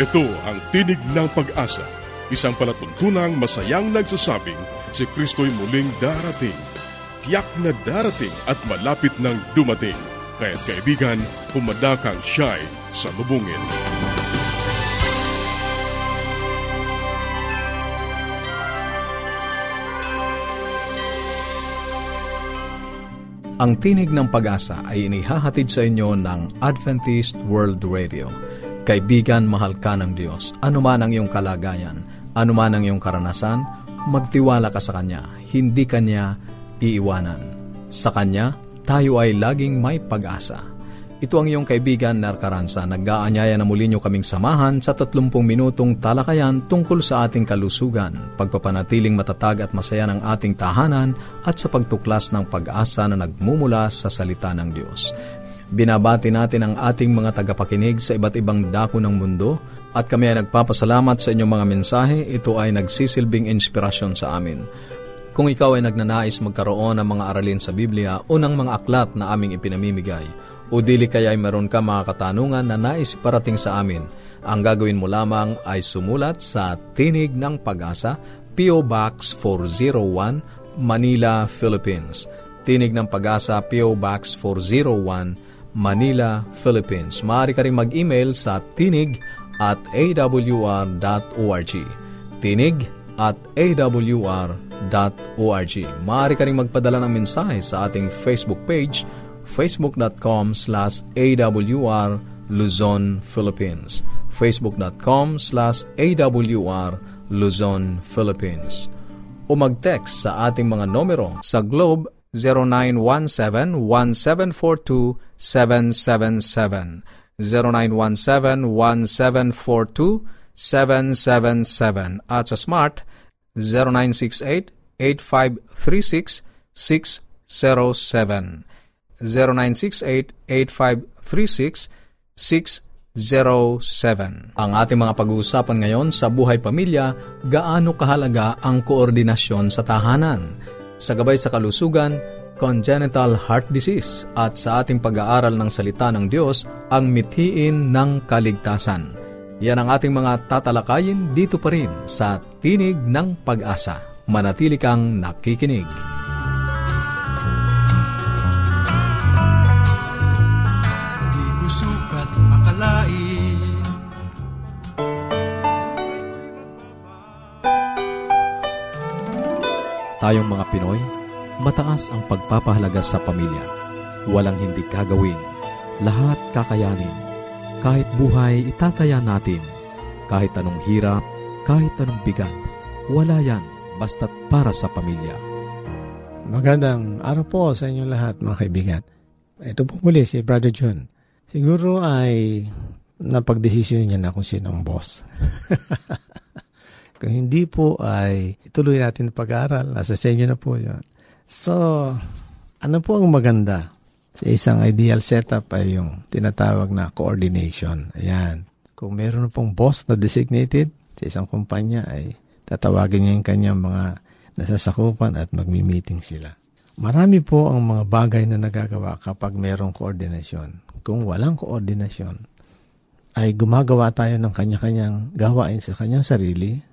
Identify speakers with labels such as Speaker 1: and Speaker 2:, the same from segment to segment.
Speaker 1: Ito ang Tinig ng Pag-asa, isang palatuntunang masayang nagsasabing si Kristo'y muling darating. Tiyak na darating at malapit nang dumating. Kaya't kaibigan, pumadakang siya'y sa lubungin.
Speaker 2: Ang Tinig ng Pag-asa ay inihahatid sa inyo ng Adventist World Radio. Kaibigan, mahal ka ng Diyos. Ano man ang iyong kalagayan, ano man ang iyong karanasan, magtiwala ka sa Kanya. Hindi Kanya iiwanan. Sa Kanya, tayo ay laging may pag-asa. Ito ang iyong kaibigan na Karansa. Nag-aanyaya na muli niyo kaming samahan sa 30 minutong talakayan tungkol sa ating kalusugan, pagpapanatiling matatag at masaya ng ating tahanan at sa pagtuklas ng pag-asa na nagmumula sa salita ng Diyos. Binabati natin ang ating mga tagapakinig sa iba't ibang dako ng mundo at kami ay nagpapasalamat sa inyong mga mensahe. Ito ay nagsisilbing inspirasyon sa amin. Kung ikaw ay nagnanais magkaroon ng mga aralin sa Biblia o ng mga aklat na aming ipinamimigay, o dili kaya ay meron ka mga katanungan na nais parating sa amin, ang gagawin mo lamang ay sumulat sa Tinig ng Pag-asa, P.O. Box 401, Manila, Philippines. Tinig ng Pag-asa, P.O. Box 401, Manila, Philippines. Maaari ka rin mag-email sa tinig at awr.org. Tinig at awr.org. Maaari ka rin magpadala ng mensahe sa ating Facebook page facebook.com slash awr Luzon, Philippines. facebook.com slash awr Luzon, Philippines. O mag-text sa ating mga numero sa Globe 0917-1742-777 0917-1742-777 at sa Smart 0968-8536-607 0968-8536-607. Ang ating mga pag-uusapan ngayon sa buhay pamilya, gaano kahalaga ang koordinasyon sa tahanan. Sa gabay sa kalusugan, congenital heart disease at sa ating pag-aaral ng salita ng Diyos, ang mithiin ng kaligtasan. Yan ang ating mga tatalakayin dito pa rin sa Tinig ng Pag-asa. Manatili kang nakikinig. Tayong mga Pinoy, mataas ang pagpapahalaga sa pamilya. Walang hindi gagawin. Lahat kakayanin. Kahit buhay, itataya natin. Kahit anong hirap, kahit anong bigat. Wala yan, basta't para sa pamilya.
Speaker 3: Magandang araw po sa inyo lahat, mga kaibigan. Ito po muli si Brother John. Siguro ay napagdesisyon niya na kung sino ang boss. Kung hindi po ay ituloy natin pag-aaral. Nasa sa inyo na po yun. So, ano po ang maganda sa isang ideal setup ay yung tinatawag na coordination. Ayan. Kung meron pong boss na designated sa isang kumpanya ay tatawagin niya yung kanyang mga nasasakupan at magmi-meeting sila. Marami po ang mga bagay na nagagawa kapag merong koordinasyon. Kung walang koordinasyon, ay gumagawa tayo ng kanya-kanyang gawain sa kanyang sarili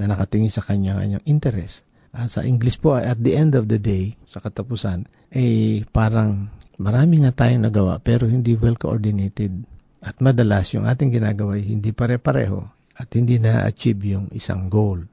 Speaker 3: na nakatingin sa kanya-kanyang interest. At sa English po, at the end of the day, sa katapusan, eh parang marami nga tayong nagawa pero hindi well coordinated. At madalas yung ating ginagawa ay hindi pare-pareho at hindi na-achieve yung isang goal.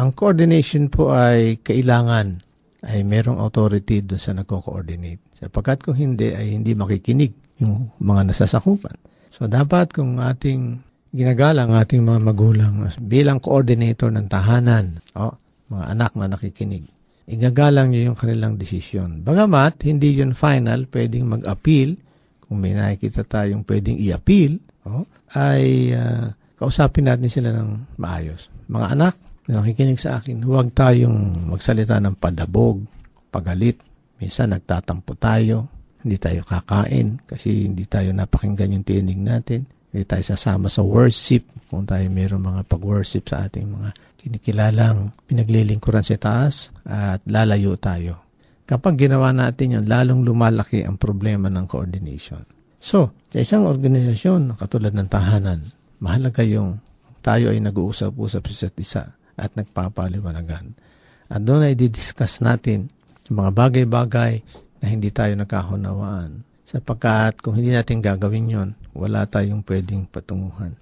Speaker 3: Ang coordination po ay kailangan ay merong authority doon sa nagko-coordinate. Sapagkat kung hindi ay hindi makikinig yung mga nasasakupan. So dapat kung ating ginagalang ating mga magulang bilang coordinator ng tahanan, o, mga anak na nakikinig. Igagalang niyo yung kanilang desisyon. Bagamat, hindi yun final, pwedeng mag-appeal. Kung may nakikita tayong pwedeng i-appeal, o, ay uh, kausapin natin sila ng maayos. Mga anak na nakikinig sa akin, huwag tayong magsalita ng padabog, pagalit. Minsan nagtatampo tayo, hindi tayo kakain kasi hindi tayo napakinggan yung tinig natin hindi tayo sasama sa worship kung tayo mayroong mga pag-worship sa ating mga kinikilalang pinaglilingkuran sa taas at lalayo tayo. Kapag ginawa natin yan, lalong lumalaki ang problema ng coordination. So, sa isang organisasyon katulad ng tahanan, mahalaga yung tayo ay nag-uusap-usap sa isa't isa at nagpapaliwanagan. At doon ay didiscuss natin mga bagay-bagay na hindi tayo nagkahunawaan. Sapagkat kung hindi natin gagawin yon, wala tayong pwedeng patunguhan.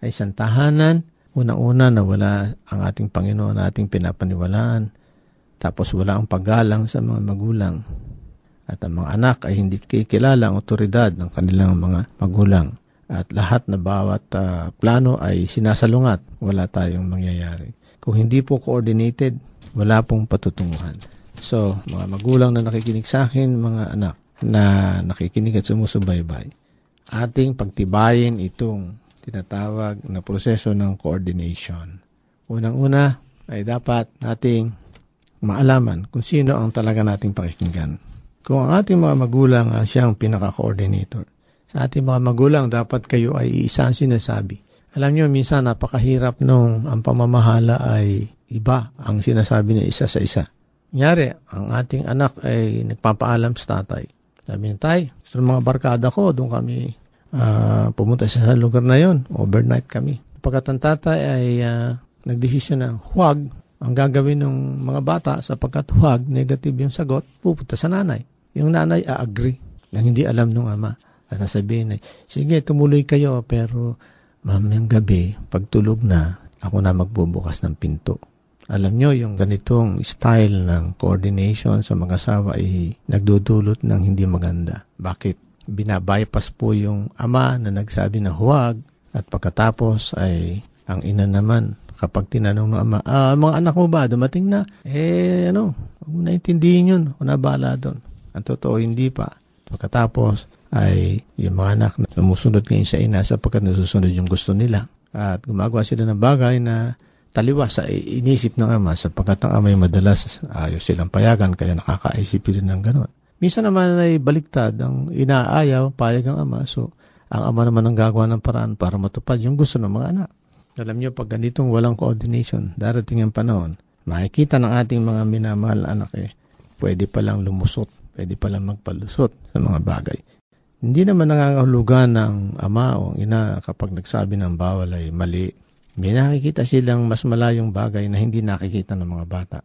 Speaker 3: Ay isang tahanan, unang-una na wala ang ating Panginoon na ating pinapaniwalaan, tapos wala ang paggalang sa mga magulang. At ang mga anak ay hindi kikilala ang otoridad ng kanilang mga magulang at lahat na bawat uh, plano ay sinasalungat, wala tayong mangyayari. Kung hindi po coordinated, wala pong patutunguhan. So, mga magulang na nakikinig sa akin, mga anak na nakikinig at sumusubaybay, ating pagtibayin itong tinatawag na proseso ng coordination. Unang-una ay dapat nating maalaman kung sino ang talaga nating pakikinggan. Kung ang ating mga magulang ang siyang pinaka-coordinator, sa ating mga magulang, dapat kayo ay iisa ang sinasabi. Alam niyo, minsan napakahirap nung ang pamamahala ay iba ang sinasabi niya isa sa isa. Kunyari, ang ating anak ay nagpapaalam sa tatay. Sabi niya, tay, sa mga barkada ko, doon kami uh, pumunta sa lugar na yon Overnight kami. Pagkat ang tatay ay uh, nagdesisyon na huwag ang gagawin ng mga bata sapagkat huwag, negative yung sagot, pupunta sa nanay. Yung nanay a-agree na hindi alam ng ama. At sasabihin ay, sige, tumuloy kayo, pero mamayang gabi, pagtulog na, ako na magbubukas ng pinto. Alam nyo, yung ganitong style ng coordination sa mga asawa ay nagdudulot ng hindi maganda. Bakit? Binabypass po yung ama na nagsabi na huwag at pagkatapos ay ang ina naman kapag tinanong ng ama, ah, mga anak mo ba, dumating na? Eh, ano, huwag mo naintindihin yun, o nabala doon. Ang totoo, hindi pa. Pagkatapos, ay yung mga anak na sumusunod ngayon sa ina sapagkat nasusunod yung gusto nila. At gumagawa sila ng bagay na taliwas sa inisip ng ama sapagkat ang ama ay madalas ayos silang payagan kaya nakakaisip rin ng ganon. Minsan naman ay baliktad ang inaayaw, payag ang ama. So, ang ama naman ang gagawa ng paraan para matupad yung gusto ng mga anak. Alam niyo, pag ganitong walang coordination, darating ang panahon, makikita ng ating mga minamahal na anak eh, pwede palang lumusot, pwede palang magpalusot sa mga bagay. Hindi naman nangangahulugan ng ama o ina kapag nagsabi ng bawal ay mali. May nakikita silang mas malayong bagay na hindi nakikita ng mga bata.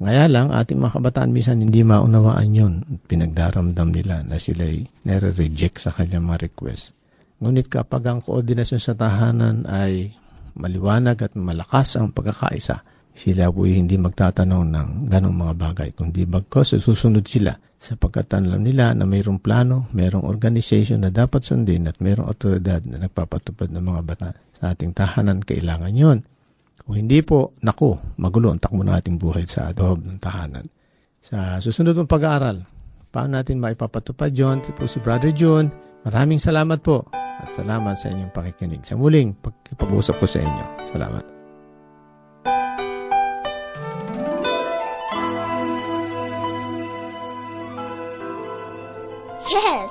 Speaker 3: Ngaya lang, ating mga kabataan minsan hindi maunawaan yon Pinagdaramdam nila na sila ay nare-reject sa kanyang mga request. Ngunit kapag ang koordinasyon sa tahanan ay maliwanag at malakas ang pagkakaisa, sila po hindi magtatanong ng ganong mga bagay, kundi bagkos susunod sila sapagkat alam nila na mayroong plano, mayroong organization na dapat sundin at mayroong otoridad na nagpapatupad ng mga bata sa ating tahanan, kailangan yon. Kung hindi po, naku, magulo ang takbo ng ating buhay sa loob ng tahanan. Sa susunod mong pag-aaral, paano natin maipapatupad yun? Ito po si Brother John. Maraming salamat po at salamat sa inyong pakikinig. Sa muling pag-usap ko sa inyo. Salamat.
Speaker 4: Yes,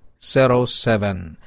Speaker 2: 8536 0968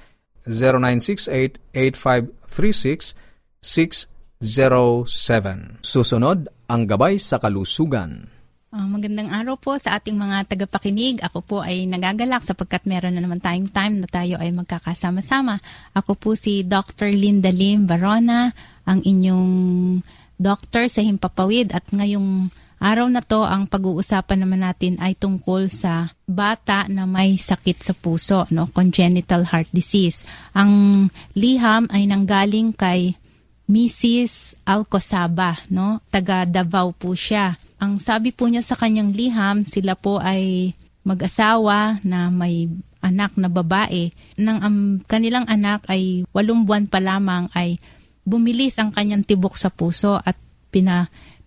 Speaker 2: 0968-8536-607. Susunod, ang gabay sa kalusugan.
Speaker 5: Uh, magandang araw po sa ating mga tagapakinig. Ako po ay nagagalak sapagkat meron na naman tayong time na tayo ay magkakasama-sama. Ako po si Dr. Linda Lim Barona, ang inyong doctor sa Himpapawid at ngayong Araw na to, ang pag-uusapan naman natin ay tungkol sa bata na may sakit sa puso, no, congenital heart disease. Ang liham ay nanggaling kay Mrs. Alcosaba, no? Taga Davao po siya. Ang sabi po niya sa kanyang liham, sila po ay mag-asawa na may anak na babae. Nang ang kanilang anak ay walong buwan pa lamang ay bumilis ang kanyang tibok sa puso at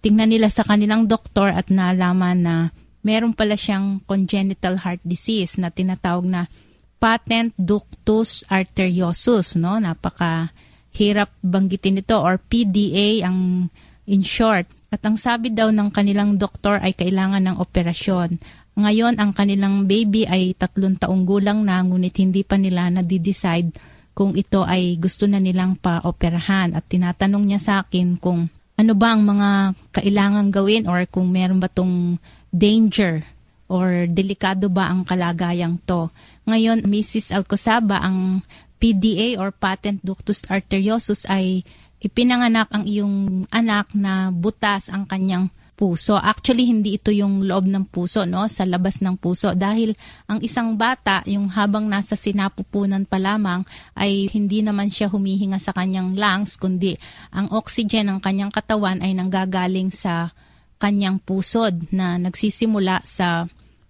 Speaker 5: pinatingnan nila sa kanilang doktor at nalaman na meron pala siyang congenital heart disease na tinatawag na patent ductus arteriosus, no? Napaka hirap banggitin ito or PDA ang in short. At ang sabi daw ng kanilang doktor ay kailangan ng operasyon. Ngayon, ang kanilang baby ay tatlong taong gulang na, ngunit hindi pa nila na-decide kung ito ay gusto na nilang pa-operahan. At tinatanong niya sa akin kung ano ba ang mga kailangan gawin or kung meron ba tong danger or delikado ba ang kalagayang to. Ngayon, Mrs. Alcosaba, ang PDA or patent ductus arteriosus ay ipinanganak ang iyong anak na butas ang kanyang puso. Actually, hindi ito yung loob ng puso, no? Sa labas ng puso. Dahil ang isang bata, yung habang nasa sinapupunan pa lamang, ay hindi naman siya humihinga sa kanyang lungs, kundi ang oxygen ng kanyang katawan ay nanggagaling sa kanyang pusod na nagsisimula sa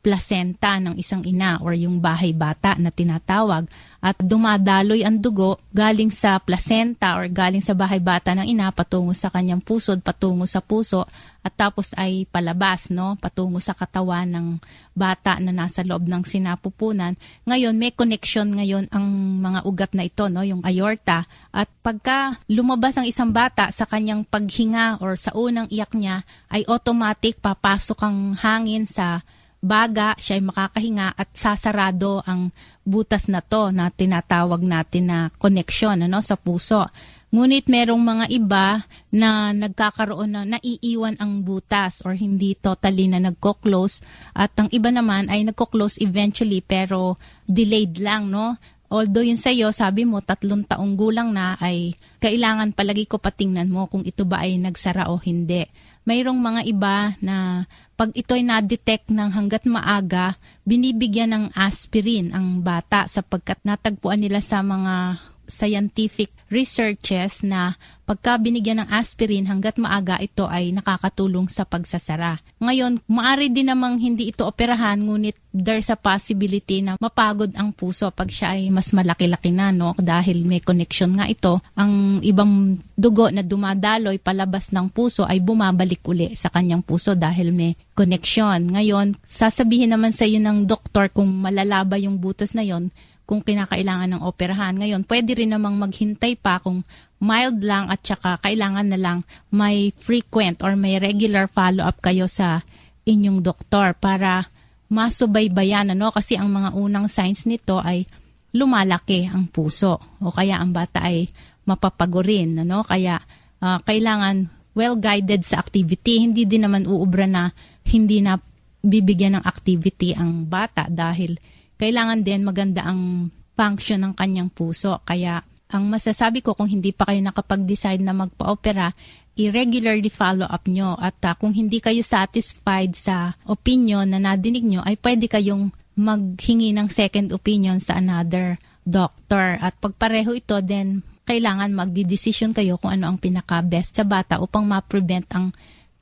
Speaker 5: placenta ng isang ina or yung bahay bata na tinatawag at dumadaloy ang dugo galing sa placenta or galing sa bahay bata ng ina patungo sa kanyang pusod, patungo sa puso at tapos ay palabas no, patungo sa katawan ng bata na nasa loob ng sinapupunan. Ngayon may connection ngayon ang mga ugat na ito no, yung aorta. At pagka lumabas ang isang bata sa kanyang paghinga or sa unang iyak niya ay automatic papasok ang hangin sa baga, siya ay makakahinga at sasarado ang butas na to na tinatawag natin na connection ano, sa puso. Ngunit merong mga iba na nagkakaroon na naiiwan ang butas or hindi totally na nagko-close at ang iba naman ay nagko-close eventually pero delayed lang no. Although yun sa iyo, sabi mo tatlong taong gulang na ay kailangan palagi ko patingnan mo kung ito ba ay nagsara o hindi mayroong mga iba na pag ito'y na-detect ng hanggat maaga, binibigyan ng aspirin ang bata sapagkat natagpuan nila sa mga scientific researches na pagka binigyan ng aspirin hanggat maaga ito ay nakakatulong sa pagsasara. Ngayon, maari din namang hindi ito operahan ngunit there's a possibility na mapagod ang puso pag siya ay mas malaki-laki na no dahil may connection nga ito. Ang ibang dugo na dumadaloy palabas ng puso ay bumabalik uli sa kanyang puso dahil may connection. Ngayon, sasabihin naman sa iyo ng doktor kung malalaba yung butas na yon kung kinakailangan ng operahan. Ngayon, pwede rin namang maghintay pa kung mild lang at saka kailangan na lang may frequent or may regular follow-up kayo sa inyong doktor para masubaybayan ano? Kasi ang mga unang signs nito ay lumalaki ang puso o kaya ang bata ay mapapagurin ano? Kaya uh, kailangan well guided sa activity. Hindi din naman uubra na hindi na bibigyan ng activity ang bata dahil kailangan din maganda ang function ng kanyang puso. Kaya ang masasabi ko kung hindi pa kayo nakapag-decide na magpa-opera, i-regularly follow up nyo. At uh, kung hindi kayo satisfied sa opinion na nadinig nyo, ay pwede kayong maghingi ng second opinion sa another doctor. At pagpareho ito, then kailangan magdi-decision kayo kung ano ang pinaka-best sa bata upang ma-prevent ang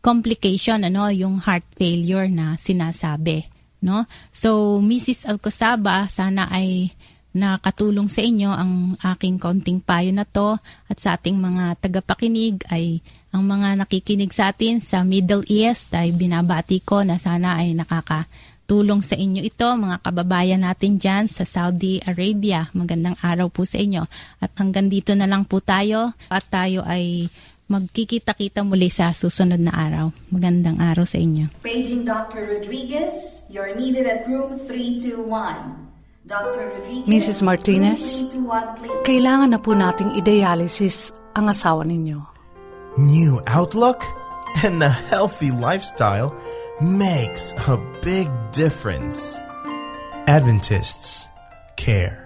Speaker 5: complication, ano, yung heart failure na sinasabi no? So, Mrs. Alcosaba, sana ay nakatulong sa inyo ang aking konting payo na to at sa ating mga tagapakinig ay ang mga nakikinig sa atin sa Middle East ay binabati ko na sana ay nakakatulong sa inyo ito mga kababayan natin dyan sa Saudi Arabia. Magandang araw po sa inyo at hanggang dito na lang po tayo at tayo ay magkikita-kita muli sa susunod na araw. Magandang araw sa inyo.
Speaker 6: Paging Dr. Rodriguez, you're needed at room 321. Dr. Rodriguez,
Speaker 7: Mrs. Martinez, kailangan na po nating idealisis ang asawa ninyo.
Speaker 8: New outlook and a healthy lifestyle makes a big difference. Adventists care.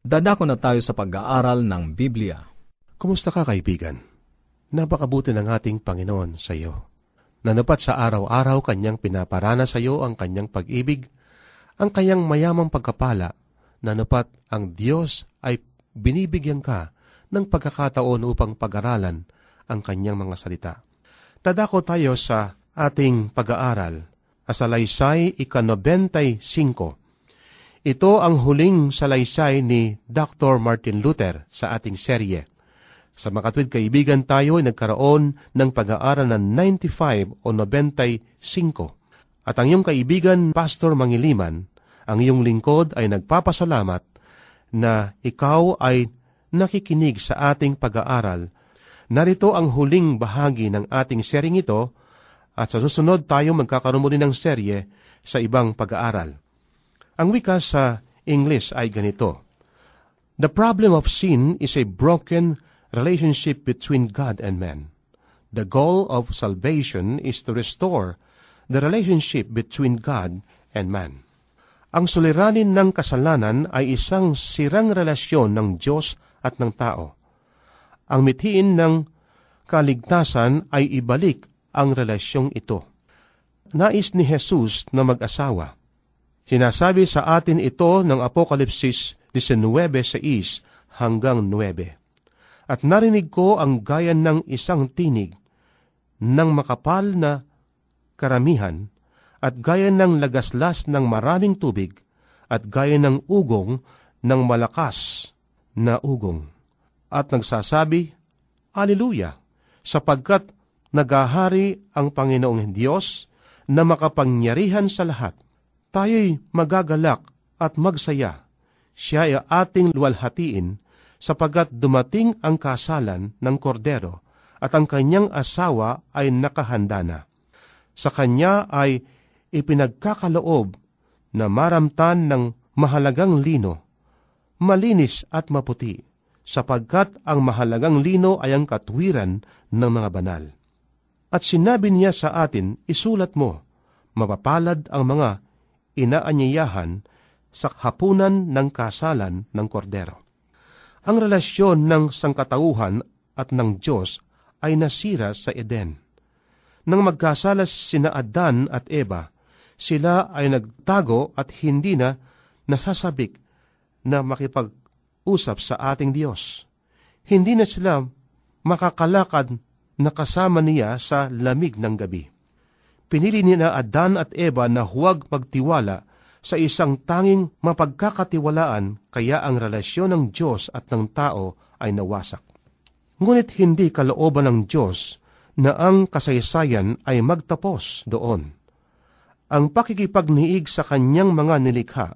Speaker 2: Dadako na tayo sa pag-aaral ng Biblia.
Speaker 9: Kumusta ka kaibigan? Napakabuti ng ating Panginoon sa iyo. Nanapat sa araw-araw kanyang pinaparana sa iyo ang kanyang pag-ibig, ang kanyang mayamang pagkapala, nanapat ang Diyos ay binibigyan ka ng pagkakataon upang pag-aralan ang kanyang mga salita. Dadako tayo sa ating pag-aaral, asalaysay ika-95 ito ang huling salaysay ni Dr. Martin Luther sa ating serye. Sa makatwid kaibigan tayo ay nagkaroon ng pag-aaral ng 95 o 95. At ang iyong kaibigan, Pastor Mangiliman, ang iyong lingkod ay nagpapasalamat na ikaw ay nakikinig sa ating pag-aaral. Narito ang huling bahagi ng ating sering ito at sa susunod tayo magkakaroon muli ng serye sa ibang pag-aaral. Ang wika sa English ay ganito, The problem of sin is a broken relationship between God and man. The goal of salvation is to restore the relationship between God and man. Ang suliranin ng kasalanan ay isang sirang relasyon ng Diyos at ng tao. Ang mithiin ng kaligtasan ay ibalik ang relasyong ito. Nais ni Jesus na mag-asawa Sinasabi sa atin ito ng Apokalipsis 19.6 hanggang 9. At narinig ko ang gaya ng isang tinig ng makapal na karamihan at gaya ng lagaslas ng maraming tubig at gaya ng ugong ng malakas na ugong. At nagsasabi, Aleluya! Sapagkat nagahari ang Panginoong Diyos na makapangyarihan sa lahat tayo'y magagalak at magsaya. Siya ay ating luwalhatiin sapagat dumating ang kasalan ng kordero at ang kanyang asawa ay nakahanda na. Sa kanya ay ipinagkakaloob na maramtan ng mahalagang lino, malinis at maputi, sapagkat ang mahalagang lino ay ang katwiran ng mga banal. At sinabi niya sa atin, isulat mo, mapapalad ang mga inaanyayahan sa hapunan ng kasalan ng kordero. Ang relasyon ng sangkatauhan at ng Diyos ay nasira sa Eden. Nang magkasalas sina Adan at Eva, sila ay nagtago at hindi na nasasabik na makipag-usap sa ating Diyos. Hindi na sila makakalakad na kasama niya sa lamig ng gabi pinili ni na Adan at Eva na huwag magtiwala sa isang tanging mapagkakatiwalaan kaya ang relasyon ng Diyos at ng tao ay nawasak. Ngunit hindi kalooban ng Diyos na ang kasaysayan ay magtapos doon. Ang pakikipagniig sa kanyang mga nilikha,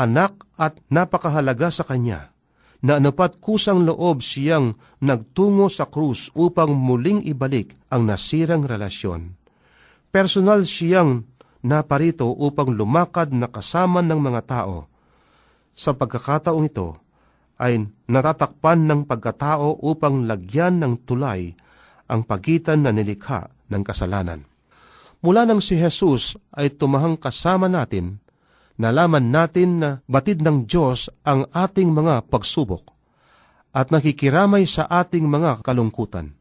Speaker 9: anak at napakahalaga sa kanya, na anupat kusang loob siyang nagtungo sa krus upang muling ibalik ang nasirang relasyon personal siyang naparito upang lumakad na kasama ng mga tao. Sa pagkakataong ito, ay natatakpan ng pagkatao upang lagyan ng tulay ang pagitan na nilikha ng kasalanan. Mula nang si Jesus ay tumahang kasama natin, nalaman natin na batid ng Diyos ang ating mga pagsubok at nakikiramay sa ating mga kalungkutan.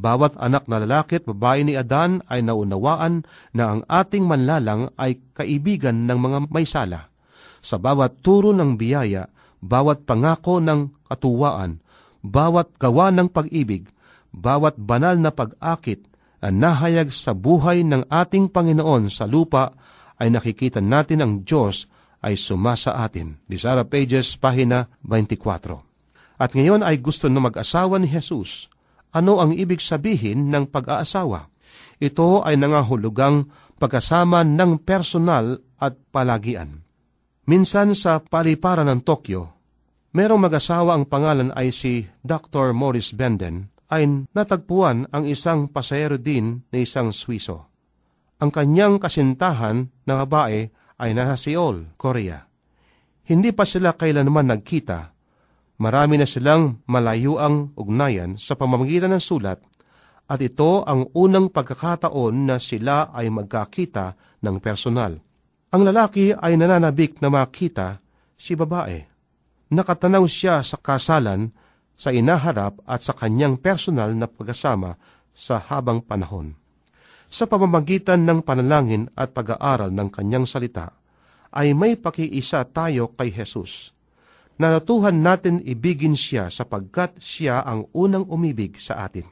Speaker 9: Bawat anak na lalaki at babae ni Adan ay naunawaan na ang ating manlalang ay kaibigan ng mga may sala. Sa bawat turo ng biyaya, bawat pangako ng katuwaan, bawat gawa ng pag-ibig, bawat banal na pag-akit na nahayag sa buhay ng ating Panginoon sa lupa ay nakikita natin ang Diyos ay sumasa atin. Disara Pages, pahina 24. At ngayon ay gusto na mag-asawa ni Jesus ano ang ibig sabihin ng pag-aasawa. Ito ay nangahulugang pagkasama ng personal at palagian. Minsan sa paliparan ng Tokyo, merong mag-asawa ang pangalan ay si Dr. Morris Benden ay natagpuan ang isang pasahero din na isang Swiso. Ang kanyang kasintahan na babae ay nasa Seoul, Korea. Hindi pa sila kailanman nagkita. Marami na silang malayuang ugnayan sa pamamagitan ng sulat at ito ang unang pagkakataon na sila ay magkakita ng personal. Ang lalaki ay nananabik na makita si babae. Nakatanaw siya sa kasalan sa inaharap at sa kanyang personal na pagkasama sa habang panahon. Sa pamamagitan ng panalangin at pag-aaral ng kanyang salita, ay may pakiisa tayo kay Jesus. Nanatuhan natin ibigin siya sapagkat siya ang unang umibig sa atin.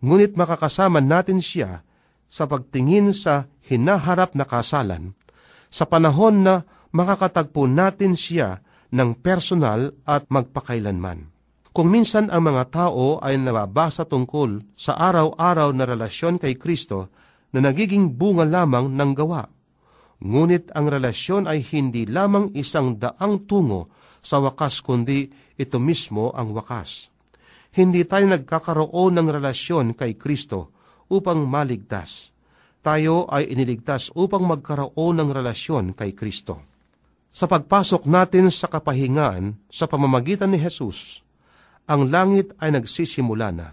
Speaker 9: Ngunit makakasama natin siya sa pagtingin sa hinaharap na kasalan, sa panahon na makakatagpo natin siya ng personal at magpakailanman. Kung minsan ang mga tao ay nababasa tungkol sa araw-araw na relasyon kay Kristo na nagiging bunga lamang ng gawa, ngunit ang relasyon ay hindi lamang isang daang tungo sa wakas kundi ito mismo ang wakas. Hindi tayo nagkakaroon ng relasyon kay Kristo upang maligtas. Tayo ay iniligtas upang magkaroon ng relasyon kay Kristo. Sa pagpasok natin sa kapahingaan sa pamamagitan ni Jesus, ang langit ay nagsisimula na.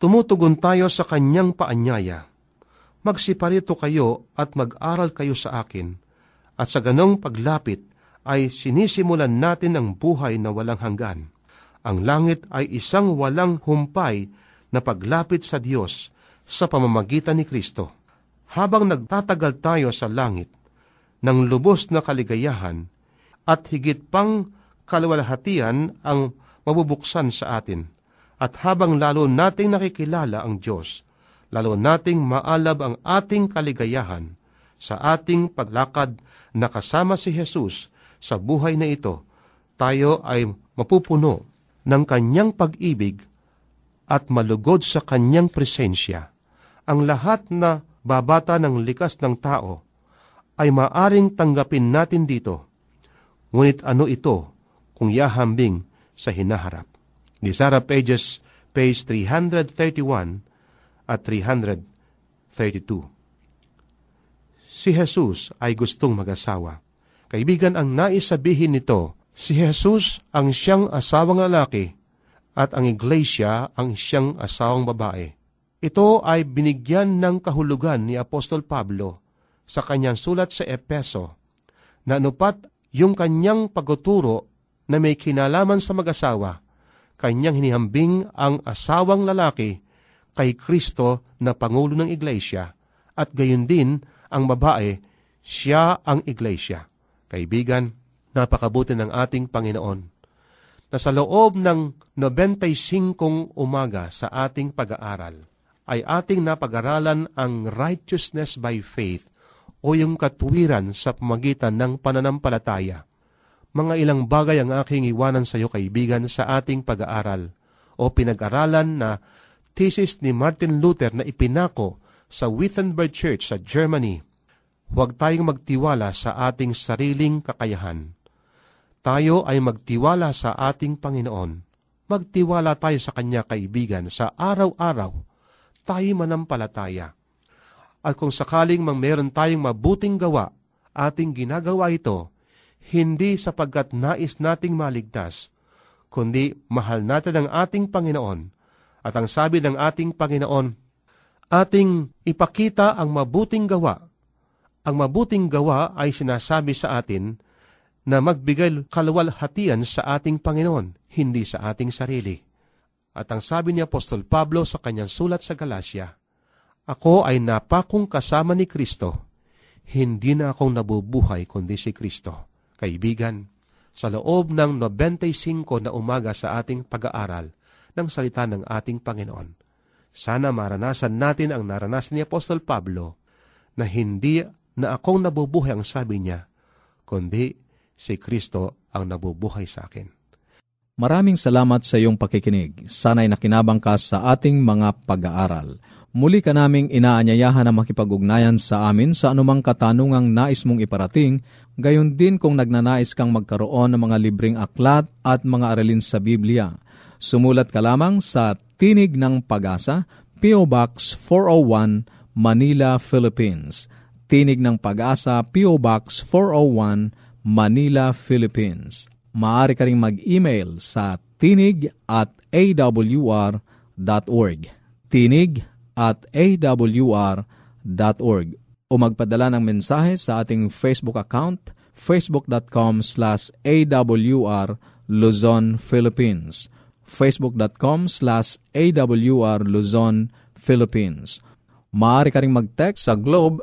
Speaker 9: Tumutugon tayo sa kanyang paanyaya. Magsiparito kayo at mag-aral kayo sa akin, at sa ganong paglapit ay sinisimulan natin ang buhay na walang hanggan. Ang langit ay isang walang humpay na paglapit sa Diyos sa pamamagitan ni Kristo. Habang nagtatagal tayo sa langit, ng lubos na kaligayahan at higit pang kalwalhatian ang mabubuksan sa atin. At habang lalo nating nakikilala ang Diyos, lalo nating maalab ang ating kaligayahan sa ating paglakad na kasama si Jesus sa buhay na ito, tayo ay mapupuno ng kanyang pag-ibig at malugod sa kanyang presensya. Ang lahat na babata ng likas ng tao ay maaring tanggapin natin dito. Ngunit ano ito kung yahambing sa hinaharap. Ni Sarah Pages, page 331 at 332. Si Jesus ay gustong mag-asawa. Kaibigan, ang nais sabihin nito, si Jesus ang siyang asawang lalaki at ang iglesia ang siyang asawang babae. Ito ay binigyan ng kahulugan ni Apostol Pablo sa kanyang sulat sa Epeso na anupat yung kanyang pagtuturo na may kinalaman sa mag-asawa, kanyang hinihambing ang asawang lalaki kay Kristo na Pangulo ng Iglesia at gayon din ang babae, siya ang Iglesia. Kaibigan, napakabuti ng ating Panginoon na sa loob ng 95 umaga sa ating pag-aaral ay ating napag-aralan ang righteousness by faith o yung katwiran sa pamagitan ng pananampalataya mga ilang bagay ang aking iwanan sa iyo kaibigan sa ating pag-aaral o pinag-aralan na thesis ni Martin Luther na ipinako sa Wittenberg Church sa Germany. Huwag tayong magtiwala sa ating sariling kakayahan. Tayo ay magtiwala sa ating Panginoon. Magtiwala tayo sa Kanya kaibigan sa araw-araw. Tayo manampalataya. At kung sakaling mang meron tayong mabuting gawa, ating ginagawa ito, hindi sapagkat nais nating maligtas, kundi mahal natin ang ating Panginoon. At ang sabi ng ating Panginoon, ating ipakita ang mabuting gawa. Ang mabuting gawa ay sinasabi sa atin na magbigay kalwalhatian sa ating Panginoon, hindi sa ating sarili. At ang sabi ni Apostol Pablo sa kanyang sulat sa Galacia, Ako ay napakong kasama ni Kristo, hindi na akong nabubuhay kundi si Kristo Kaibigan, sa loob ng 95 na umaga sa ating pag-aaral ng salita ng ating Panginoon, sana maranasan natin ang naranasan ni Apostol Pablo na hindi na akong nabubuhay ang sabi niya, kundi si Kristo ang nabubuhay sa akin.
Speaker 2: Maraming salamat sa iyong pakikinig. Sana'y nakinabang ka sa ating mga pag-aaral. Muli ka naming inaanyayahan na makipag-ugnayan sa amin sa anumang katanungang nais mong iparating, gayon din kung nagnanais kang magkaroon ng mga libreng aklat at mga aralin sa Biblia. Sumulat ka lamang sa Tinig ng Pag-asa, P.O. Box 401, Manila, Philippines. Tinig ng Pag-asa, P.O. Box 401, Manila, Philippines. Maaari ka rin mag-email sa tinig at awr.org. Tinig at awr.org o magpadala ng mensahe sa ating Facebook account facebook.com slash awr Luzon, Philippines facebook.com slash awr Luzon, Philippines Maaari ka rin mag-text sa Globe